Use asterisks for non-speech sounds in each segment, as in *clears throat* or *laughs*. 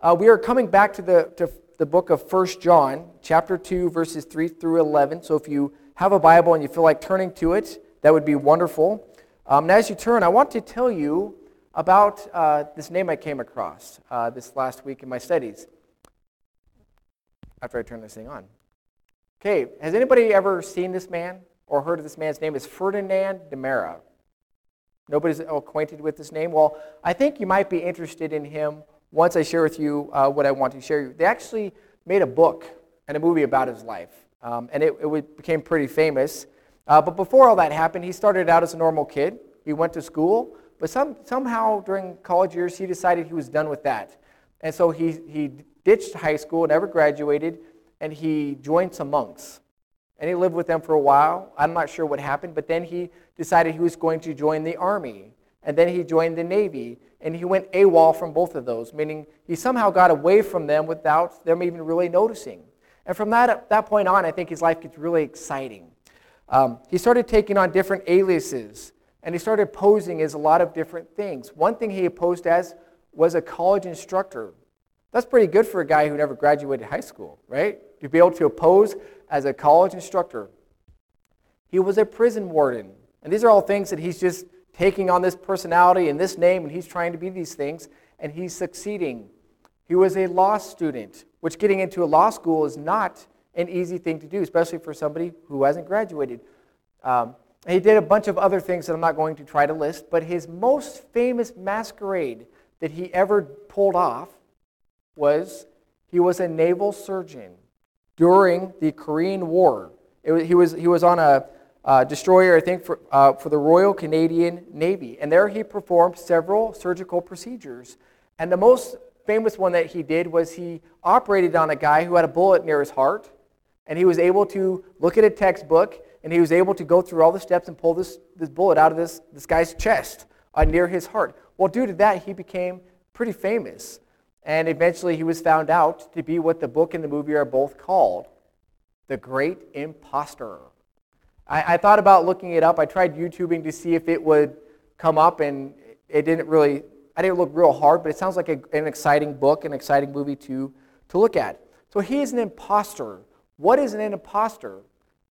uh, we are coming back to the, to the book of First John, chapter 2, verses 3 through 11. So if you have a Bible and you feel like turning to it, that would be wonderful. Um, and as you turn, I want to tell you about uh, this name I came across uh, this last week in my studies after I turn this thing on. Okay, has anybody ever seen this man or heard of this man's name? Is Ferdinand Demara. Nobody's acquainted with this name? Well, I think you might be interested in him once I share with you uh, what I want to share with you. They actually made a book and a movie about his life, um, and it, it, became pretty famous. Uh, but before all that happened, he started out as a normal kid. He went to school, but some, somehow during college years, he decided he was done with that. And so he, he ditched high school, never graduated, and he joined some monks. And he lived with them for a while. I'm not sure what happened, but then he decided he was going to join the army. And then he joined the Navy. And he went AWOL from both of those, meaning he somehow got away from them without them even really noticing. And from that, that point on, I think his life gets really exciting. Um, he started taking on different aliases, and he started posing as a lot of different things. One thing he posed as was a college instructor. That's pretty good for a guy who never graduated high school, right? To be able to pose as a college instructor. He was a prison warden. And these are all things that he's just taking on this personality and this name, and he's trying to be these things, and he's succeeding. He was a law student, which getting into a law school is not an easy thing to do, especially for somebody who hasn't graduated. Um, he did a bunch of other things that I'm not going to try to list, but his most famous masquerade that he ever pulled off was he was a naval surgeon during the Korean War. Was, he, was, he was on a uh, destroyer, I think, for, uh, for the Royal Canadian Navy. And there he performed several surgical procedures. And the most famous one that he did was he operated on a guy who had a bullet near his heart. And he was able to look at a textbook and he was able to go through all the steps and pull this, this bullet out of this, this guy's chest uh, near his heart. Well, due to that, he became pretty famous. And eventually he was found out to be what the book and the movie are both called the Great Imposter. I, I, thought about looking it up. I tried YouTubing to see if it would come up, and it didn't really, I didn't look real hard, but it sounds like a, an exciting book, an exciting movie to, to look at. So he is an imposter. What is an imposter?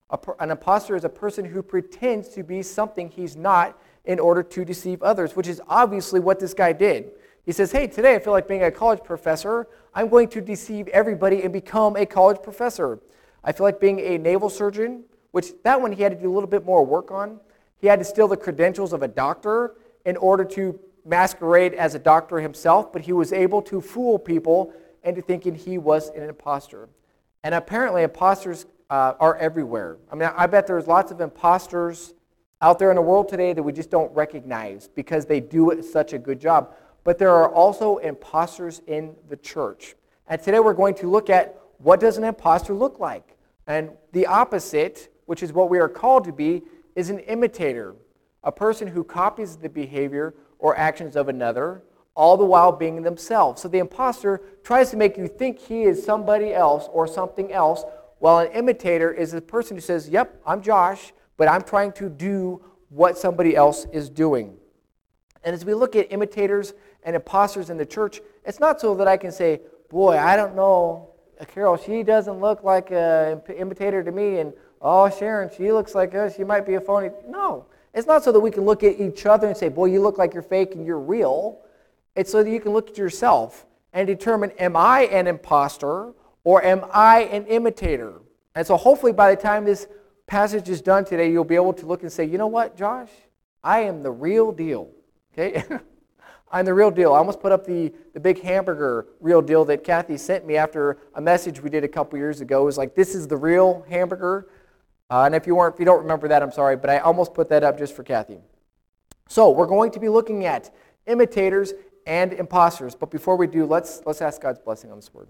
A, an imposter is a person who pretends to be something he's not in order to deceive others, which is obviously what this guy did. He says, Hey, today I feel like being a college professor. I'm going to deceive everybody and become a college professor. I feel like being a naval surgeon which that one he had to do a little bit more work on. He had to steal the credentials of a doctor in order to masquerade as a doctor himself, but he was able to fool people into thinking he was an imposter. And apparently, imposters uh, are everywhere. I mean, I bet there's lots of imposters out there in the world today that we just don't recognize because they do such a good job. But there are also imposters in the church. And today we're going to look at what does an imposter look like? And the opposite which is what we are called to be, is an imitator, a person who copies the behavior or actions of another, all the while being themselves. So the impostor tries to make you think he is somebody else or something else, while an imitator is a person who says, Yep, I'm Josh, but I'm trying to do what somebody else is doing. And as we look at imitators and imposters in the church, it's not so that I can say, Boy, I don't know, Carol, she doesn't look like an imitator to me, and oh, Sharon, she looks like us. She might be a phony. No. It's not so that we can look at each other and say, boy, you look like you're fake and you're real. It's so that you can look at yourself and determine, am I an impostor or am I an imitator? And so hopefully by the time this passage is done today, you'll be able to look and say, you know what, Josh? I am the real deal. Okay? *laughs* I'm the real deal. I almost put up the, the big hamburger real deal that Kathy sent me after a message we did a couple years ago. It was like, this is the real hamburger. Uh, and if you weren't, if you don't remember that, I'm sorry, but I almost put that up just for Kathy. So we're going to be looking at imitators and imposters. But before we do, let's let's ask God's blessing on this word.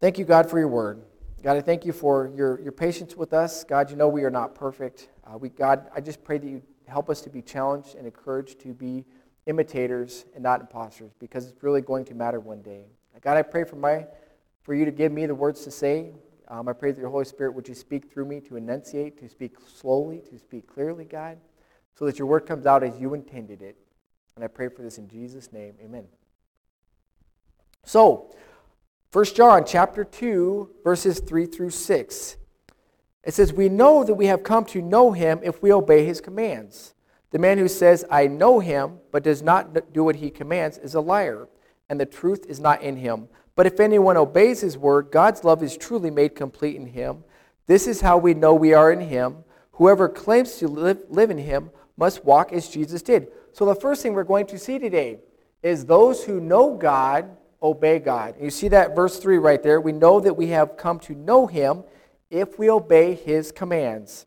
Thank you, God, for your word. God, I thank you for your, your patience with us. God, you know we are not perfect. Uh, we, God, I just pray that you help us to be challenged and encouraged to be imitators and not imposters because it's really going to matter one day. God, I pray for my for you to give me the words to say. Um, I pray that your Holy Spirit would you speak through me to enunciate, to speak slowly, to speak clearly, God, so that your word comes out as you intended it. And I pray for this in Jesus' name. Amen. So, 1 John chapter 2, verses 3 through 6. It says, We know that we have come to know him if we obey his commands. The man who says, I know him, but does not do what he commands, is a liar, and the truth is not in him. But if anyone obeys his word, God's love is truly made complete in him. This is how we know we are in him. Whoever claims to live, live in him must walk as Jesus did. So, the first thing we're going to see today is those who know God obey God. You see that verse 3 right there. We know that we have come to know him if we obey his commands.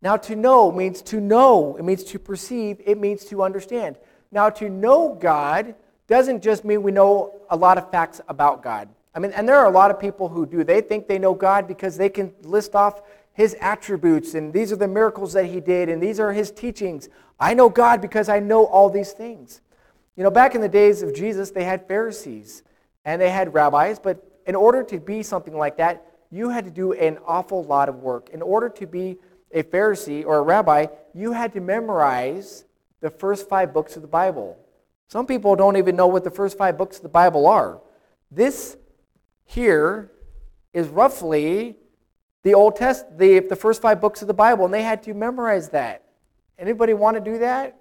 Now, to know means to know, it means to perceive, it means to understand. Now, to know God doesn't just mean we know a lot of facts about God. I mean, and there are a lot of people who do. They think they know God because they can list off his attributes, and these are the miracles that he did, and these are his teachings. I know God because I know all these things. You know, back in the days of Jesus, they had Pharisees and they had rabbis, but in order to be something like that, you had to do an awful lot of work. In order to be a Pharisee or a rabbi, you had to memorize the first five books of the Bible. Some people don't even know what the first five books of the Bible are. This here is roughly the Old Test, the, the first five books of the Bible, and they had to memorize that. Anybody want to do that?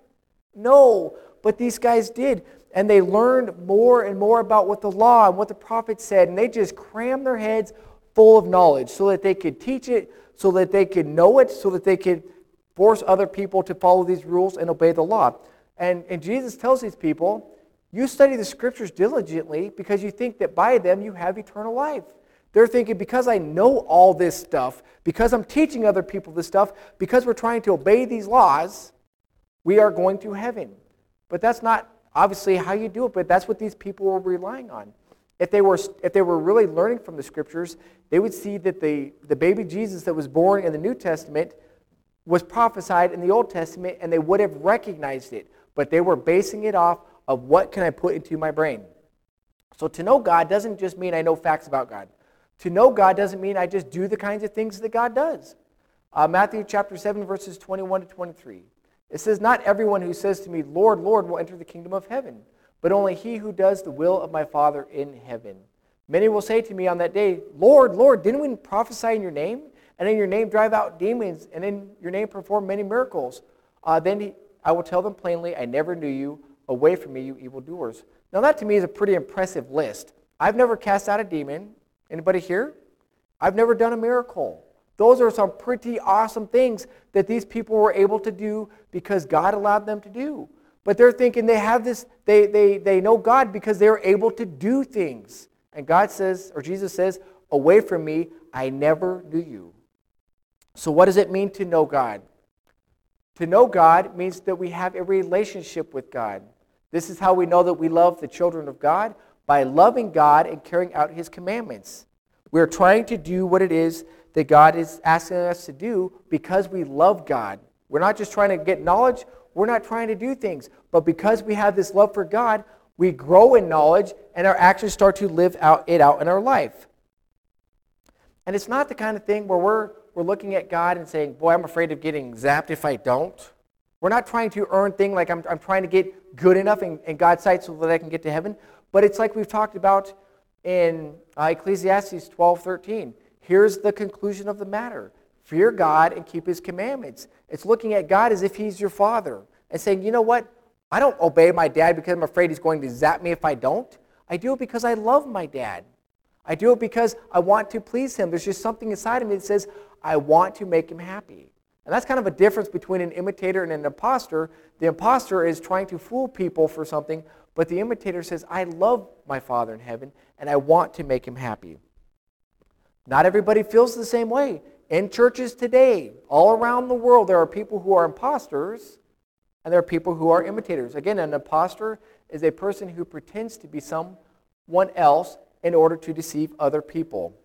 No, but these guys did. And they learned more and more about what the law and what the prophets said, and they just crammed their heads full of knowledge so that they could teach it, so that they could know it, so that they could force other people to follow these rules and obey the law. And, and Jesus tells these people, you study the scriptures diligently because you think that by them you have eternal life. They're thinking, because I know all this stuff, because I'm teaching other people this stuff, because we're trying to obey these laws, we are going to heaven. But that's not obviously how you do it, but that's what these people were relying on. If they were, if they were really learning from the scriptures, they would see that the, the baby Jesus that was born in the New Testament was prophesied in the Old Testament, and they would have recognized it. But they were basing it off of what can I put into my brain. So to know God doesn't just mean I know facts about God. To know God doesn't mean I just do the kinds of things that God does. Uh, Matthew chapter 7, verses 21 to 23. It says, Not everyone who says to me, Lord, Lord, will enter the kingdom of heaven, but only he who does the will of my Father in heaven. Many will say to me on that day, Lord, Lord, didn't we prophesy in your name? And in your name drive out demons, and in your name perform many miracles? Uh, then he, I will tell them plainly, I never knew you. Away from me, you evildoers. Now, that to me is a pretty impressive list. I've never cast out a demon. Anybody here? I've never done a miracle. Those are some pretty awesome things that these people were able to do because God allowed them to do. But they're thinking they have this, they, they, they know God because they're able to do things. And God says, or Jesus says, Away from me, I never knew you. So, what does it mean to know God? To know God means that we have a relationship with God. This is how we know that we love the children of God by loving God and carrying out His commandments. We're trying to do what it is that God is asking us to do because we love God. We're not just trying to get knowledge, we're not trying to do things. But because we have this love for God, we grow in knowledge and our actions start to live out it out in our life. And it's not the kind of thing where we're, we're looking at God and saying, Boy, I'm afraid of getting zapped if I don't. We're not trying to earn things like I'm, I'm trying to get good enough in, in God's sight so that I can get to heaven. But it's like we've talked about in uh, Ecclesiastes 12 13. Here's the conclusion of the matter fear God and keep his commandments. It's looking at God as if he's your father and saying, you know what? I don't obey my dad because I'm afraid he's going to zap me if I don't. I do it because I love my dad. I do it because I want to please him. There's just something inside of me that says, I want to make him happy. And that's kind of a difference between an imitator and an impostor. The impostor is trying to fool people for something, but the imitator says, I love my Father in heaven and I want to make him happy. Not everybody feels the same way. In churches today, all around the world, there are people who are imposters and there are people who are imitators. Again, an impostor is a person who pretends to be someone else in order to deceive other people.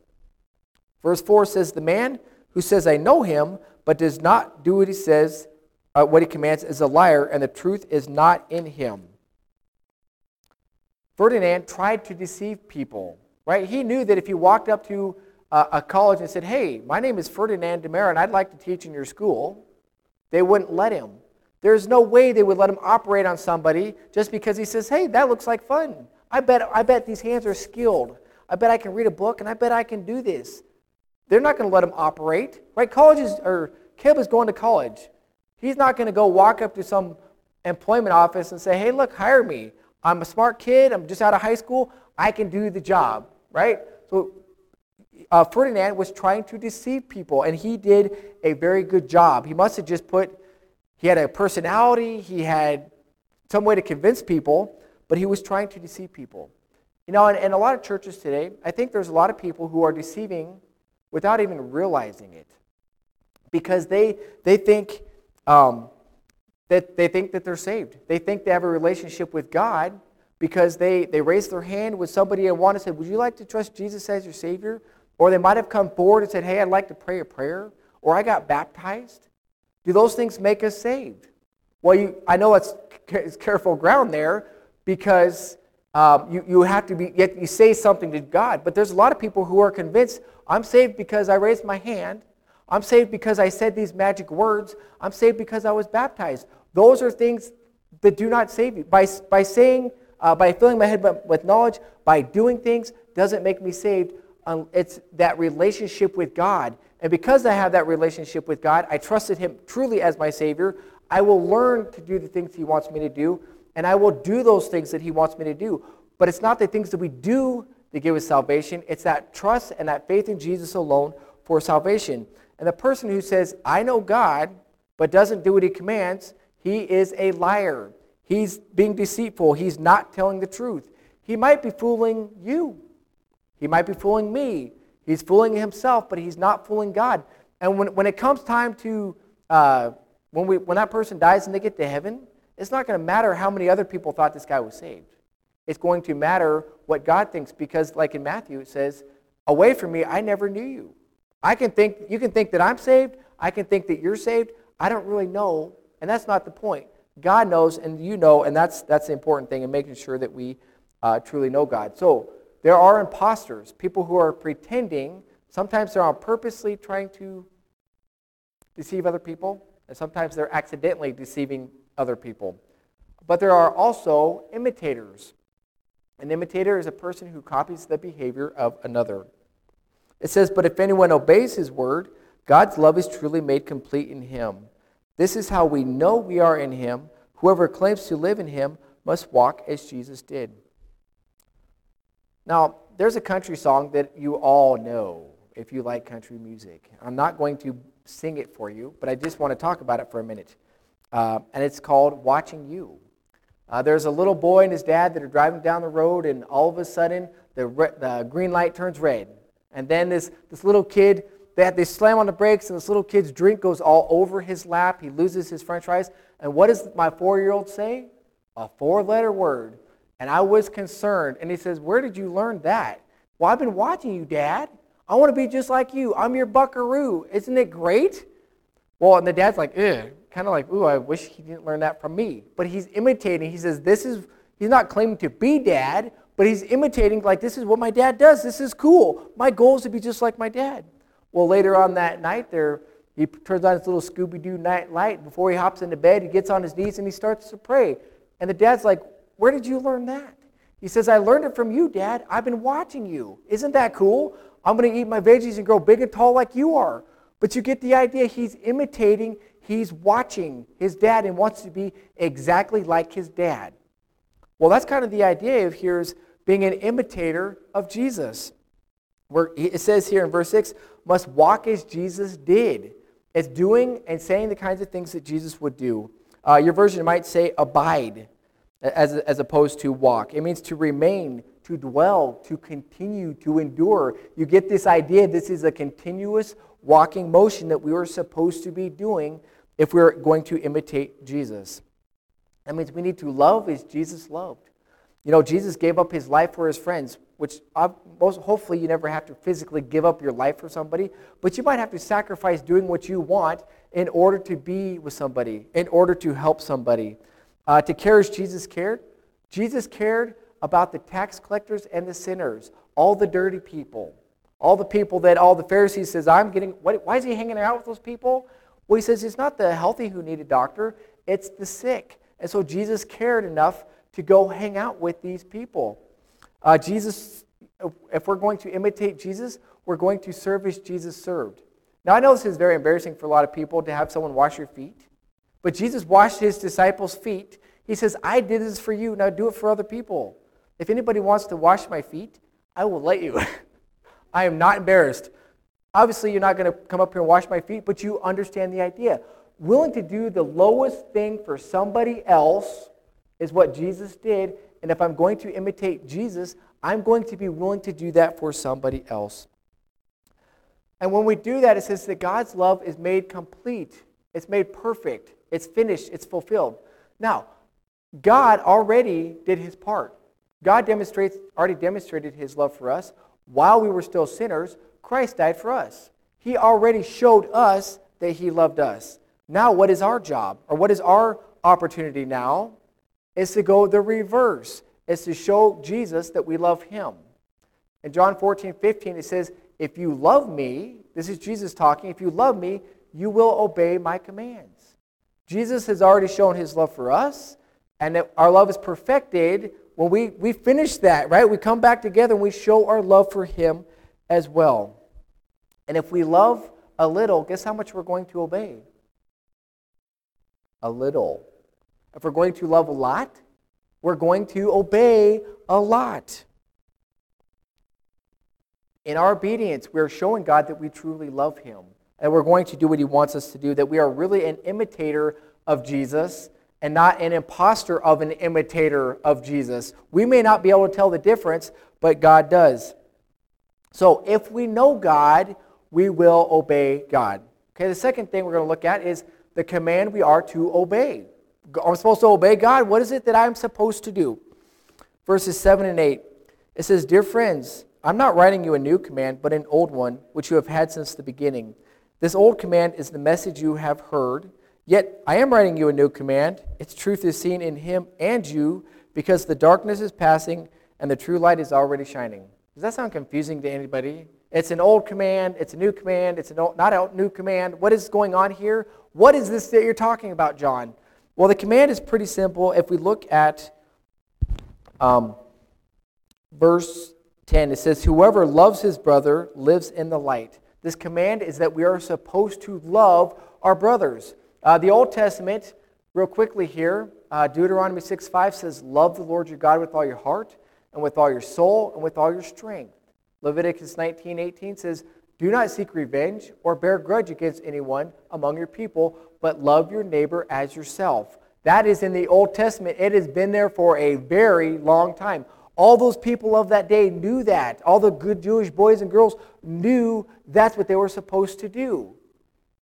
Verse 4 says, The man who says, I know him, but does not do what he says, uh, what he commands, is a liar, and the truth is not in him. Ferdinand tried to deceive people, right? He knew that if he walked up to a college and said, Hey, my name is Ferdinand Demara and I'd like to teach in your school, they wouldn't let him. There's no way they would let him operate on somebody just because he says, Hey, that looks like fun. I bet, I bet these hands are skilled. I bet I can read a book and I bet I can do this. They're not going to let him operate, right? Colleges or Caleb is going to college. He's not going to go walk up to some employment office and say, "Hey, look, hire me. I'm a smart kid. I'm just out of high school. I can do the job." Right? So uh, Ferdinand was trying to deceive people, and he did a very good job. He must have just put. He had a personality. He had some way to convince people, but he was trying to deceive people. You know, in, in a lot of churches today, I think there's a lot of people who are deceiving without even realizing it because they, they think um, that they think that they're saved. They think they have a relationship with God because they, they raised their hand with somebody and wanted to say, Would you like to trust Jesus as your Savior? Or they might have come forward and said, Hey, I'd like to pray a prayer. Or I got baptized. Do those things make us saved? Well, you, I know it's, it's careful ground there because um, you, you have to be, yet you say something to God. But there's a lot of people who are convinced I'm saved because I raised my hand. I'm saved because I said these magic words. I'm saved because I was baptized. Those are things that do not save you. By, by saying, uh, by filling my head with knowledge, by doing things, doesn't make me saved. Um, it's that relationship with God. And because I have that relationship with God, I trusted Him truly as my Savior. I will learn to do the things He wants me to do, and I will do those things that He wants me to do. But it's not the things that we do that give us salvation, it's that trust and that faith in Jesus alone for salvation. And the person who says, I know God, but doesn't do what he commands, he is a liar. He's being deceitful. He's not telling the truth. He might be fooling you. He might be fooling me. He's fooling himself, but he's not fooling God. And when, when it comes time to, uh, when, we, when that person dies and they get to heaven, it's not going to matter how many other people thought this guy was saved. It's going to matter what God thinks because, like in Matthew, it says, Away from me, I never knew you. I can think, you can think that I'm saved. I can think that you're saved. I don't really know. And that's not the point. God knows and you know, and that's, that's the important thing in making sure that we uh, truly know God. So there are imposters, people who are pretending. Sometimes they're on purposely trying to deceive other people, and sometimes they're accidentally deceiving other people. But there are also imitators. An imitator is a person who copies the behavior of another. It says, But if anyone obeys his word, God's love is truly made complete in him. This is how we know we are in him. Whoever claims to live in him must walk as Jesus did. Now, there's a country song that you all know if you like country music. I'm not going to sing it for you, but I just want to talk about it for a minute. Uh, and it's called Watching You. Uh, there's a little boy and his dad that are driving down the road, and all of a sudden, the, re- the green light turns red. And then this, this little kid, they, they slam on the brakes, and this little kid's drink goes all over his lap. He loses his french fries. And what does my four year old say? A four letter word. And I was concerned. And he says, Where did you learn that? Well, I've been watching you, Dad. I want to be just like you. I'm your buckaroo. Isn't it great? Well, and the dad's like, Ugh, kind of like, Ooh, I wish he didn't learn that from me. But he's imitating. He says, This is, he's not claiming to be dad, but he's imitating, like, this is what my dad does. This is cool. My goal is to be just like my dad. Well, later on that night, there, he turns on his little Scooby Doo night light. Before he hops into bed, he gets on his knees and he starts to pray. And the dad's like, Where did you learn that? He says, I learned it from you, Dad. I've been watching you. Isn't that cool? I'm going to eat my veggies and grow big and tall like you are. But you get the idea. He's imitating, he's watching his dad and wants to be exactly like his dad. Well, that's kind of the idea of here's being an imitator of Jesus. Where it says here in verse 6, must walk as Jesus did. It's doing and saying the kinds of things that Jesus would do. Uh, your version might say abide as, as opposed to walk. It means to remain, to dwell, to continue, to endure. You get this idea this is a continuous walking motion that we were supposed to be doing if we're going to imitate Jesus. That means we need to love as Jesus loved. You know, Jesus gave up his life for his friends, which most, hopefully you never have to physically give up your life for somebody, but you might have to sacrifice doing what you want in order to be with somebody, in order to help somebody. Uh, to care as Jesus cared, Jesus cared about the tax collectors and the sinners, all the dirty people, all the people that all the Pharisees says, I'm getting, what, why is he hanging out with those people? Well, he says it's not the healthy who need a doctor, it's the sick. And so Jesus cared enough to go hang out with these people. Uh, Jesus, if we're going to imitate Jesus, we're going to serve as Jesus served. Now, I know this is very embarrassing for a lot of people to have someone wash your feet, but Jesus washed his disciples' feet. He says, I did this for you, now do it for other people. If anybody wants to wash my feet, I will let you. *laughs* I am not embarrassed. Obviously, you're not going to come up here and wash my feet, but you understand the idea. Willing to do the lowest thing for somebody else is what Jesus did. And if I'm going to imitate Jesus, I'm going to be willing to do that for somebody else. And when we do that, it says that God's love is made complete, it's made perfect, it's finished, it's fulfilled. Now, God already did his part. God demonstrates, already demonstrated his love for us. While we were still sinners, Christ died for us. He already showed us that he loved us. Now, what is our job? Or what is our opportunity now? Is to go the reverse. Is to show Jesus that we love him. In John 14, 15, it says, If you love me, this is Jesus talking, if you love me, you will obey my commands. Jesus has already shown his love for us, and our love is perfected when we, we finish that, right? We come back together and we show our love for him as well. And if we love a little, guess how much we're going to obey? A little. If we're going to love a lot, we're going to obey a lot. In our obedience, we're showing God that we truly love Him. And we're going to do what He wants us to do, that we are really an imitator of Jesus and not an impostor of an imitator of Jesus. We may not be able to tell the difference, but God does. So if we know God, we will obey God. Okay, the second thing we're going to look at is the command we are to obey. I'm supposed to obey God. What is it that I'm supposed to do? Verses 7 and 8. It says, Dear friends, I'm not writing you a new command, but an old one, which you have had since the beginning. This old command is the message you have heard. Yet I am writing you a new command. Its truth is seen in him and you, because the darkness is passing and the true light is already shining. Does that sound confusing to anybody? It's an old command, it's a new command, it's an old, not a new command. What is going on here? What is this that you're talking about, John? Well, the command is pretty simple. If we look at um, verse 10, it says, Whoever loves his brother lives in the light. This command is that we are supposed to love our brothers. Uh, the Old Testament, real quickly here, uh, Deuteronomy 6 5 says, Love the Lord your God with all your heart and with all your soul and with all your strength. Leviticus 19:18 says, Do not seek revenge or bear grudge against anyone among your people, but love your neighbor as yourself. That is in the Old Testament. It has been there for a very long time. All those people of that day knew that. All the good Jewish boys and girls knew that's what they were supposed to do.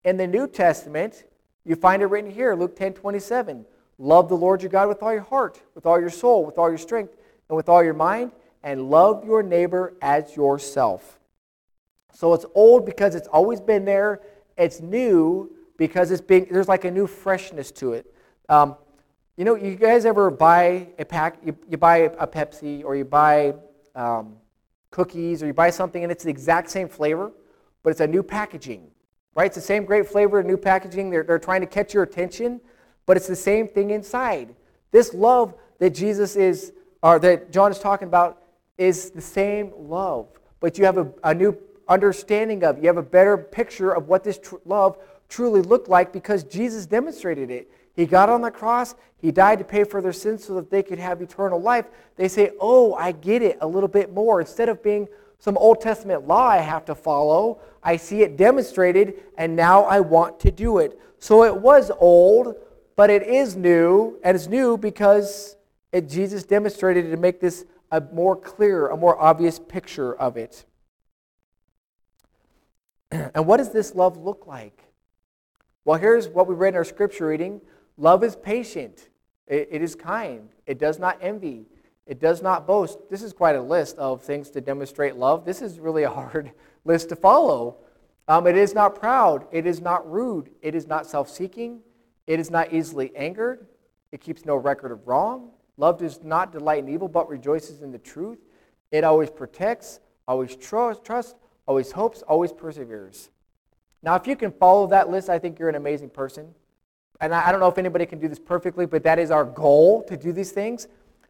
In the New Testament, you find it written here, Luke 10 27. Love the Lord your God with all your heart, with all your soul, with all your strength, and with all your mind, and love your neighbor as yourself. So it's old because it's always been there. It's new because it's being, there's like a new freshness to it. Um, you know, you guys ever buy a pack, you, you buy a Pepsi or you buy um, cookies or you buy something and it's the exact same flavor, but it's a new packaging, right? It's the same great flavor, new packaging. They're, they're trying to catch your attention, but it's the same thing inside. This love that Jesus is that John is talking about is the same love, but you have a, a new understanding of, you have a better picture of what this tr- love truly looked like because Jesus demonstrated it. He got on the cross, he died to pay for their sins so that they could have eternal life. They say, Oh, I get it a little bit more. Instead of being some Old Testament law I have to follow, I see it demonstrated, and now I want to do it. So it was old, but it is new, and it's new because it, Jesus demonstrated to make this a more clear, a more obvious picture of it. *clears throat* And what does this love look like? Well, here's what we read in our scripture reading love is patient, it, it is kind, it does not envy, it does not boast. This is quite a list of things to demonstrate love. This is really a *laughs* hard list to follow. Um, it is not proud, it is not rude, it is not self seeking, it is not easily angered, it keeps no record of wrong. Love does not delight in evil, but rejoices in the truth. It always protects, always trusts, trust, always hopes, always perseveres. Now, if you can follow that list, I think you're an amazing person. And I don't know if anybody can do this perfectly, but that is our goal to do these things.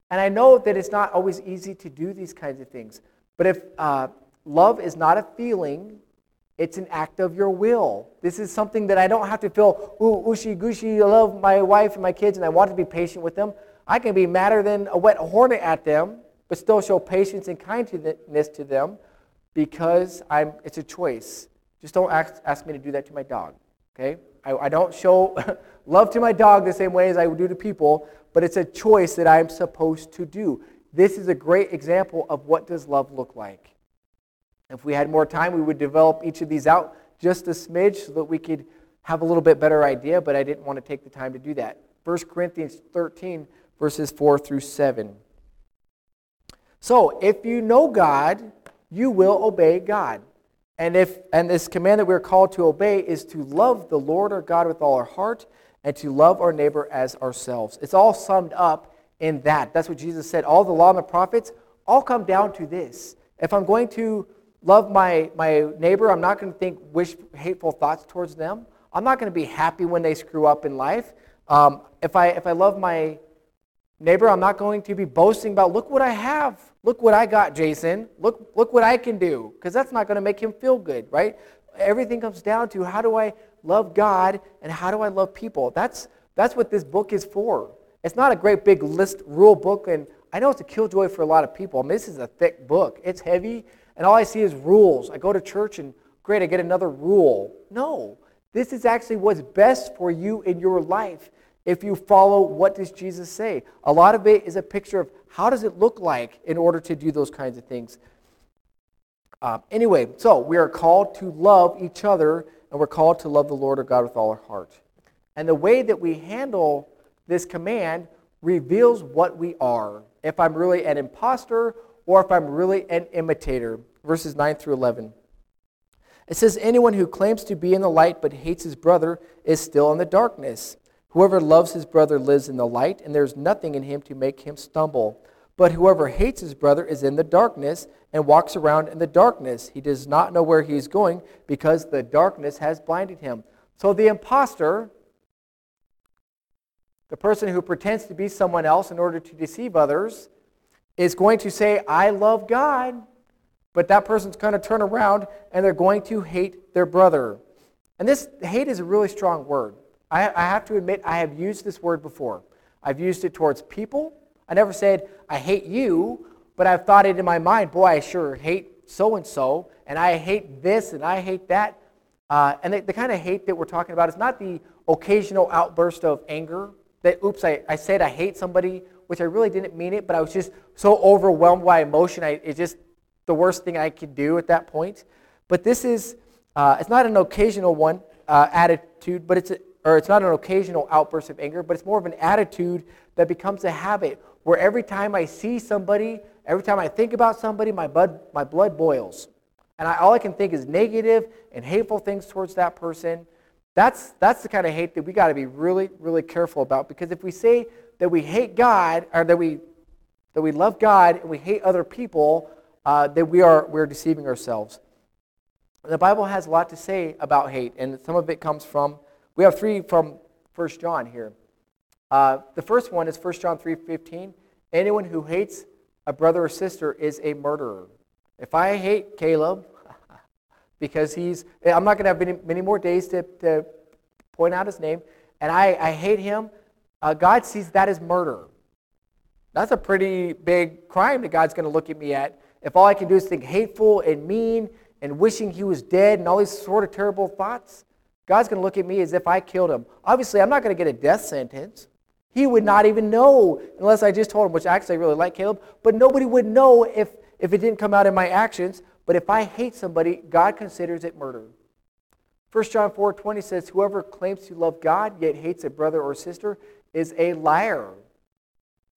And I know that it's not always easy to do these kinds of things. But if uh, love is not a feeling, it's an act of your will. This is something that I don't have to feel, ooh, ooshy gooshy, I love my wife and my kids and I want to be patient with them. I can be madder than a wet hornet at them, but still show patience and kindness to them because I'm, it's a choice. Just don't ask, ask me to do that to my dog, okay? I, I don't show *laughs* love to my dog the same way as I would do to people, but it's a choice that I'm supposed to do. This is a great example of what does love look like. If we had more time, we would develop each of these out just a smidge so that we could have a little bit better idea, but I didn't want to take the time to do that. 1 Corinthians 13, verses 4 through 7. So, if you know God, you will obey God. And if and this command that we're called to obey is to love the Lord our God with all our heart and to love our neighbor as ourselves. It's all summed up in that. That's what Jesus said. All the law and the prophets all come down to this. If I'm going to love my, my neighbor, I'm not going to think wish hateful thoughts towards them. I'm not going to be happy when they screw up in life. Um, if, I, if I love my neighbor, I'm not going to be boasting about, look what I have. Look what I got, Jason. Look, look what I can do. Because that's not going to make him feel good, right? Everything comes down to how do I love God and how do I love people? That's, that's what this book is for. It's not a great big list rule book, and I know it's a killjoy for a lot of people. I mean, this is a thick book. It's heavy, and all I see is rules. I go to church and great, I get another rule. No, this is actually what's best for you in your life if you follow what does Jesus say. A lot of it is a picture of how does it look like in order to do those kinds of things. Uh, anyway, so we are called to love each other, and we're called to love the Lord our God with all our heart. And the way that we handle this command reveals what we are. If I'm really an impostor or if I'm really an imitator. Verses 9 through 11. It says, Anyone who claims to be in the light but hates his brother is still in the darkness. Whoever loves his brother lives in the light, and there is nothing in him to make him stumble. But whoever hates his brother is in the darkness and walks around in the darkness. He does not know where he is going because the darkness has blinded him. So the impostor, the person who pretends to be someone else in order to deceive others, is going to say, I love God. But that person's going to turn around and they're going to hate their brother. And this hate is a really strong word. I, I have to admit, I have used this word before. I've used it towards people. I never said, I hate you, but I've thought it in my mind, boy, I sure hate so and so, and I hate this and I hate that. Uh, and the, the, kind of hate that we're talking about is not the occasional outburst of anger that, oops, I, I said I hate somebody, which I really didn't mean it, but I was just so overwhelmed by emotion. I, it's just the worst thing I could do at that point. But this is, uh, it's not an occasional one, uh, attitude, but it's a, or it's not an occasional outburst of anger, but it's more of an attitude that becomes a habit where every time I see somebody, every time I think about somebody, my blood, my blood boils. And I, all I can think is negative and hateful things towards that person. That's, that's the kind of hate that we got to be really, really careful about because if we say that we hate God or that we, that we love God and we hate other people, uh, that we are we're deceiving ourselves. The Bible has a lot to say about hate, and some of it comes from we have three from 1 John here. Uh, the first one is 1 John 3.15. Anyone who hates a brother or sister is a murderer. If I hate Caleb, *laughs* because he's, I'm not going to have many, many more days to, to point out his name, and I, I hate him, uh, God sees that as murder. That's a pretty big crime that God's going to look at me at. If all I can do is think hateful and mean and wishing he was dead and all these sort of terrible thoughts, God's going to look at me as if I killed him. Obviously, I'm not going to get a death sentence. He would not even know unless I just told him, which actually I really like Caleb, but nobody would know if, if it didn't come out in my actions. But if I hate somebody, God considers it murder. 1 John 4 20 says, Whoever claims to love God yet hates a brother or sister is a liar.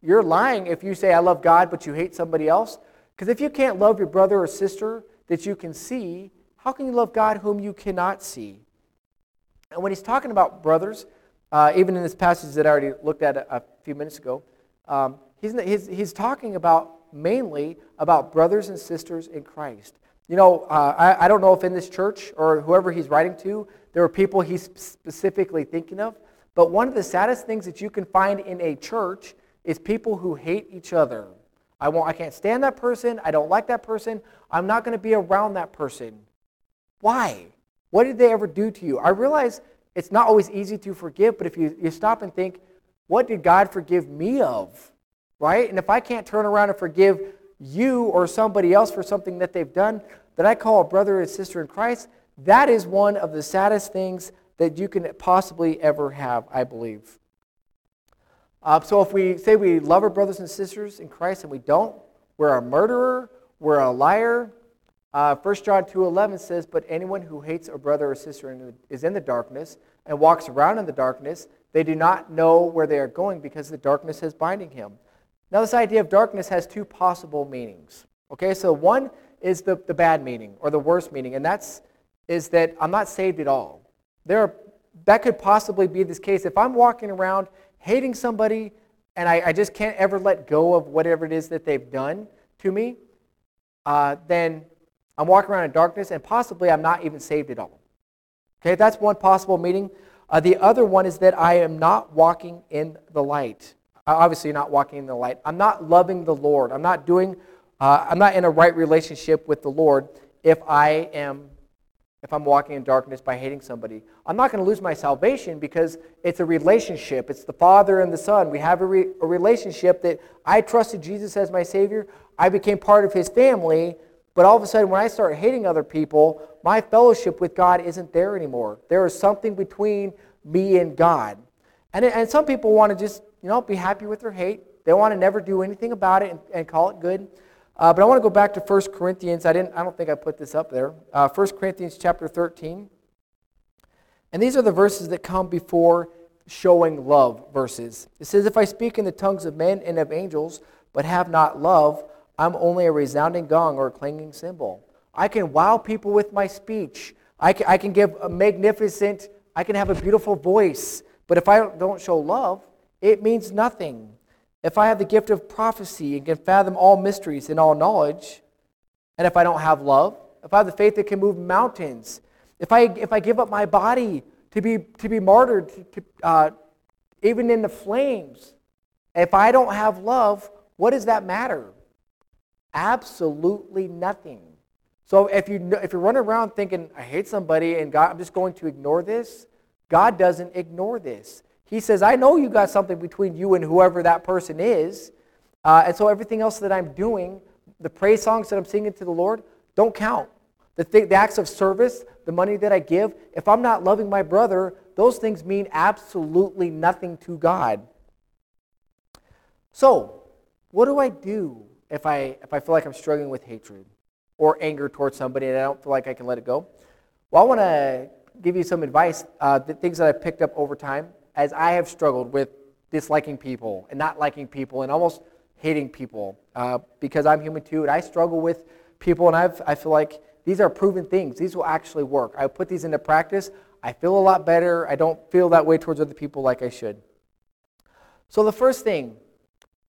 You're lying if you say, I love God, but you hate somebody else. Because if you can't love your brother or sister that you can see, how can you love God whom you cannot see? And when he's talking about brothers, uh, even in this passage that I already looked at a, a few minutes ago, um, he's, he's, he's talking about mainly about brothers and sisters in Christ. You know, uh, I, I don't know if in this church or whoever he's writing to, there are people he's specifically thinking of, but one of the saddest things that you can find in a church is people who hate each other. I, won't, I can't stand that person. I don't like that person. I'm not going to be around that person. Why? What did they ever do to you? I realize it's not always easy to forgive, but if you, you stop and think, what did God forgive me of? Right? And if I can't turn around and forgive you or somebody else for something that they've done that I call a brother and sister in Christ, that is one of the saddest things that you can possibly ever have, I believe. Uh, so if we say we love our brothers and sisters in Christ and we don't, we're a murderer, we're a liar. Uh, 1 John 2.11 says, But anyone who hates a brother or sister is in the darkness and walks around in the darkness. They do not know where they are going because the darkness is binding him. Now, this idea of darkness has two possible meanings. Okay, so one is the, the bad meaning or the worst meaning, and that's is that I'm not saved at all. There are, that could possibly be this case. If I'm walking around hating somebody and I, I just can't ever let go of whatever it is that they've done to me, uh, then I'm walking around in darkness and possibly I'm not even saved at all. Okay, that's one possible meaning. Uh, the other one is that I am not walking in the light. Obviously, not walking in the light. I'm not loving the Lord. I'm not doing. Uh, I'm not in a right relationship with the Lord if I am if I'm walking in darkness by hating somebody. I'm not going to lose my salvation because it's a relationship. It's the Father and the Son. We have a, re- a, relationship that I trusted Jesus as my Savior. I became part of His family. But all of a sudden, when I start hating other people, my fellowship with God isn't there anymore. There is something between me and God. And, and some people want to just, you know, be happy with their hate. They want to never do anything about it and, and call it good. Uh, but I want to go back to 1 Corinthians. I, didn't, I don't think I put this up there. Uh, 1 Corinthians chapter 13. And these are the verses that come before showing love verses. It says, If I speak in the tongues of men and of angels, but have not love, I'm only a resounding gong or a clanging cymbal. I can wow people with my speech. I can, I can give a magnificent, I can have a beautiful voice. But if I don't show love, it means nothing. If I have the gift of prophecy and can fathom all mysteries and all knowledge, and if I don't have love, if I have the faith that can move mountains, if I, if I give up my body to be, to be martyred, to, to, uh, even in the flames, if I don't have love, what does that matter? Absolutely nothing. So if, you, if you're running around thinking, I hate somebody and God, I'm just going to ignore this, God doesn't ignore this. He says, I know you got something between you and whoever that person is. Uh, and so everything else that I'm doing, the praise songs that I'm singing to the Lord, don't count. The, th- the acts of service, the money that I give, if I'm not loving my brother, those things mean absolutely nothing to God. So, what do I do if I, if I feel like I'm struggling with hatred or anger towards somebody and I don't feel like I can let it go? Well, I want to give you some advice, uh, the things that I've picked up over time as I have struggled with disliking people and not liking people and almost hating people uh, because I'm human too and I struggle with people and I've, I feel like these are proven things. These will actually work. I put these into practice. I feel a lot better. I don't feel that way towards other people like I should. So the first thing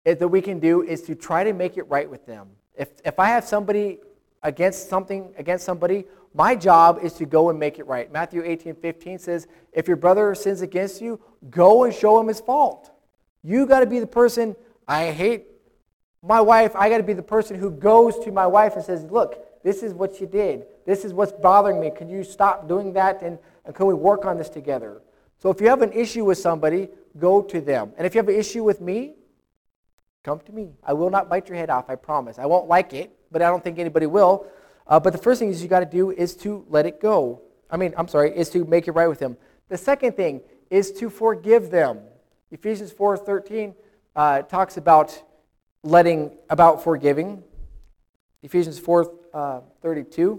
that we can do is to try to make it right with them. If, if I have somebody against something, against somebody, my job is to go and make it right. Matthew 18, 15 says, if your brother sins against you, go and show him his fault. You got to be the person, I hate my wife, I got to be the person who goes to my wife and says, look, this is what you did. This is what's bothering me. Can you stop doing that and, and can we work on this together? So if you have an issue with somebody, go to them. And if you have an issue with me, come to me. I will not bite your head off, I promise. I won't like it, but I don't think anybody will. Uh, but the first thing is you got to do is to let it go. I mean, I'm sorry, is to make it right with them. The second thing is to forgive them. Ephesians 4:13 uh, talks about letting about forgiving. Ephesians 4:32 uh,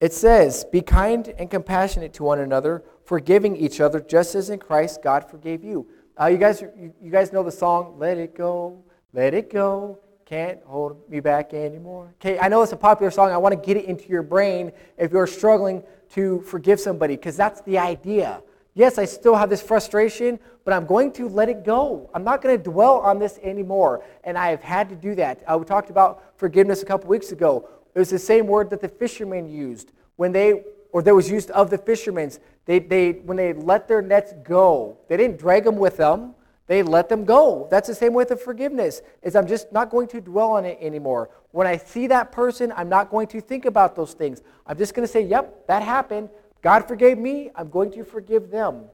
it says, "Be kind and compassionate to one another, forgiving each other, just as in Christ God forgave you." Uh, you guys, you, guys know the song "Let It Go, Let It Go." Can't hold me back anymore. Okay, I know it's a popular song. I want to get it into your brain if you're struggling to forgive somebody, because that's the idea. Yes, I still have this frustration, but I'm going to let it go. I'm not going to dwell on this anymore. And I have had to do that. Uh, we talked about forgiveness a couple weeks ago. It was the same word that the fishermen used when they, or that was used of the fishermen. They, they, when they let their nets go, they didn't drag them with them. They let them go. That's the same with the forgiveness. Is I'm just not going to dwell on it anymore. When I see that person, I'm not going to think about those things. I'm just going to say, "Yep, that happened. God forgave me. I'm going to forgive them."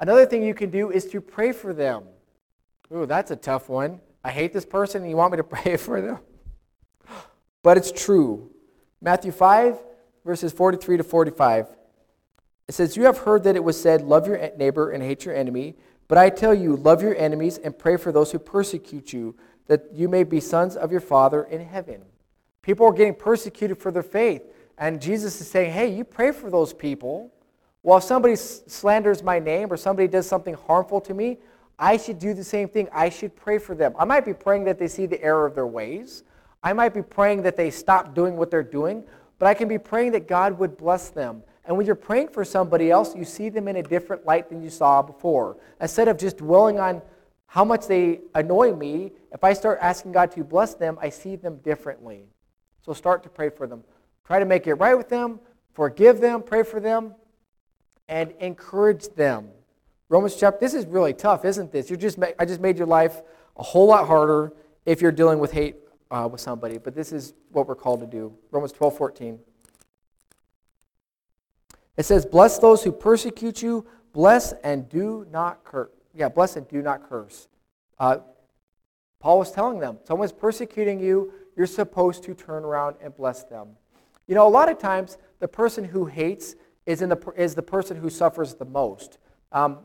Another thing you can do is to pray for them. Ooh, that's a tough one. I hate this person and you want me to *laughs* pray for them? But it's true. Matthew 5, verses 43 to 45. It says, You have heard that it was said, Love your neighbor and hate your enemy. But I tell you, love your enemies and pray for those who persecute you, that you may be sons of your Father in heaven. People are getting persecuted for their faith. And Jesus is saying, Hey, you pray for those people. Well, if somebody slanders my name or somebody does something harmful to me, I should do the same thing. I should pray for them. I might be praying that they see the error of their ways. I might be praying that they stop doing what they're doing, but I can be praying that God would bless them. And when you're praying for somebody else, you see them in a different light than you saw before. Instead of just dwelling on how much they annoy me, if I start asking God to bless them, I see them differently. So start to pray for them. Try to make it right with them, forgive them, pray for them, and encourage them. Romans chapter, this is really tough, isn't this? You're just I just made your life a whole lot harder if you're dealing with hate uh, with somebody, but this is what we're called to do. Romans 12, 14. It says, Bless those who persecute you, bless and do not curse. Yeah, bless and do not curse. Uh, Paul was telling them, someone's persecuting you, you're supposed to turn around and bless them. You know, a lot of times the person who hates is, in the, is the person who suffers the most. Um,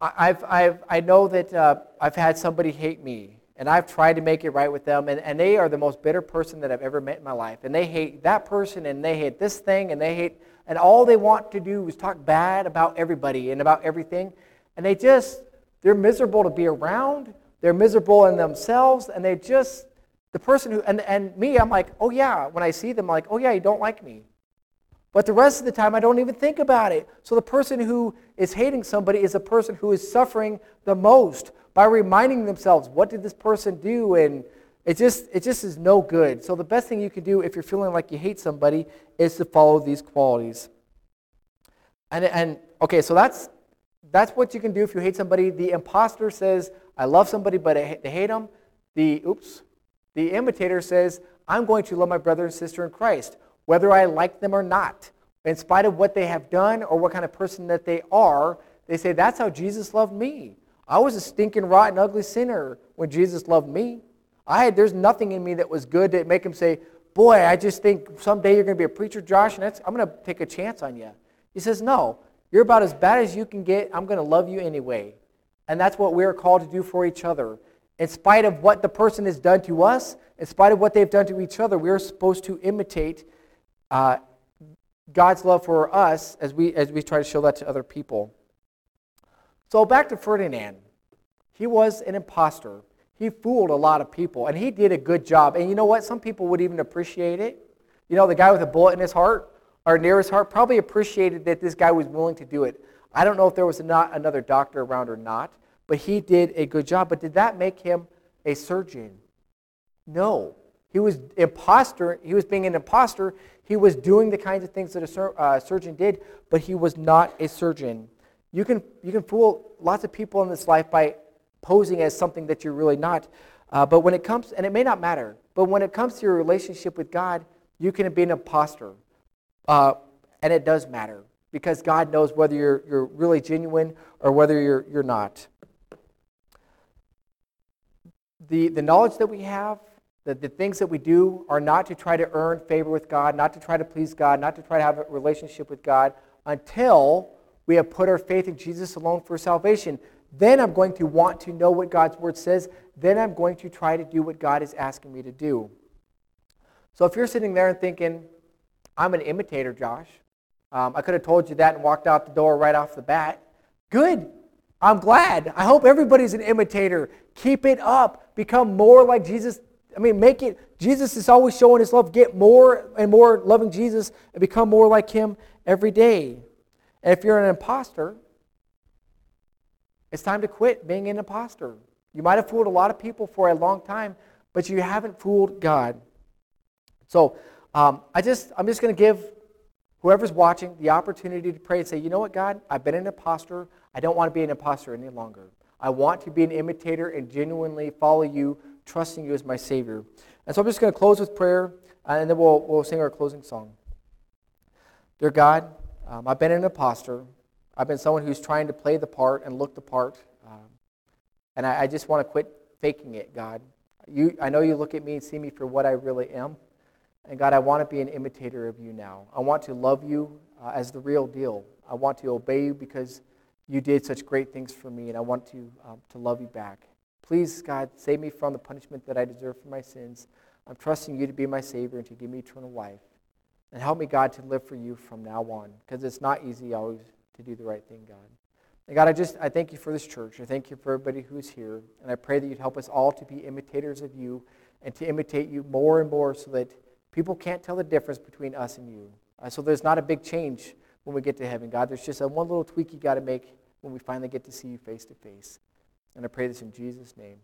I've, I've, I know that uh, I've had somebody hate me, and I've tried to make it right with them, and, and they are the most bitter person that I've ever met in my life. And they hate that person, and they hate this thing, and they hate, and all they want to do is talk bad about everybody and about everything. And they just, they're miserable to be around. They're miserable in themselves, and they just, the person who, and, and me, I'm like, oh yeah, when I see them, I'm like, oh yeah, you don't like me. But the rest of the time, I don't even think about it. So the person who is hating somebody is a person who is suffering the most by reminding themselves, what did this person do? And it just, it just is no good. So the best thing you can do if you're feeling like you hate somebody is to follow these qualities. And, and okay, so that's, that's what you can do if you hate somebody. The imposter says, I love somebody, but I hate them. The, oops, the imitator says, I'm going to love my brother and sister in Christ whether I like them or not. In spite of what they have done or what kind of person that they are, they say, That's how Jesus loved me. I was a stinking, rotten, ugly sinner when Jesus loved me. I had, there's nothing in me that was good to make him say, Boy, I just think someday you're going to be a preacher, Josh, and I'm going to take a chance on you. He says, No, you're about as bad as you can get. I'm going to love you anyway. And that's what we're called to do for each other. In spite of what the person has done to us, in spite of what they've done to each other, we're supposed to imitate uh, God's love for us as we, as we try to show that to other people. So back to Ferdinand. He was an impostor. He fooled a lot of people, and he did a good job. And you know what? Some people would even appreciate it. You know, the guy with a bullet in his heart or near his heart probably appreciated that this guy was willing to do it. I don't know if there was not another doctor around or not, but he did a good job. But did that make him a surgeon? No. He was imposter. He was being an imposter. He was doing the kinds of things that a sur- uh, surgeon did, but he was not a surgeon. You can, you can fool lots of people in this life by posing as something that you're really not. Uh, but when it comes, and it may not matter, but when it comes to your relationship with God, you can be an imposter. Uh, and it does matter because God knows whether you're, you're really genuine or whether you're, you're not. The, the knowledge that we have that the things that we do are not to try to earn favor with God, not to try to please God, not to try to have a relationship with God until we have put our faith in Jesus alone for salvation. Then I'm going to want to know what God's word says. Then I'm going to try to do what God is asking me to do. So if you're sitting there and thinking, I'm an imitator, Josh, um, I could have told you that and walked out the door right off the bat. Good. I'm glad. I hope everybody's an imitator. Keep it up. Become more like Jesus I mean, make it, Jesus is always showing his love. Get more and more loving Jesus and become more like him every day. If you're an imposter, it's time to quit being an imposter. You might have fooled a lot of people for a long time, but you haven't fooled God. So um, I just, I'm just going to give whoever's watching the opportunity to pray and say, you know what, God, I've been an imposter. I don't want to be an imposter any longer. I want to be an imitator and genuinely follow you, trusting you as my Savior. And so I'm just going to close with prayer, uh, and then we'll, we'll sing our closing song. Dear God, um, I've been an imposter. I've been someone who's trying to play the part and look the part. Um, and I, I just want to quit faking it, God. You, I know you look at me and see me for what I really am. And God, I want to be an imitator of you now. I want to love you uh, as the real deal. I want to obey you because you did such great things for me, and I want to, um, to love you back. Please, God, save me from the punishment that I deserve for my sins. I'm trusting you to be my Savior and to give me eternal life. And help me, God, to live for you from now on, because it's not easy always to do the right thing, God. And God, I just I thank you for this church. I thank you for everybody who's here. And I pray that you'd help us all to be imitators of you and to imitate you more and more so that people can't tell the difference between us and you. Uh, so there's not a big change when we get to heaven, God. There's just a one little tweak you got to make when we finally get to see you face to face. And I pray this in Jesus' name.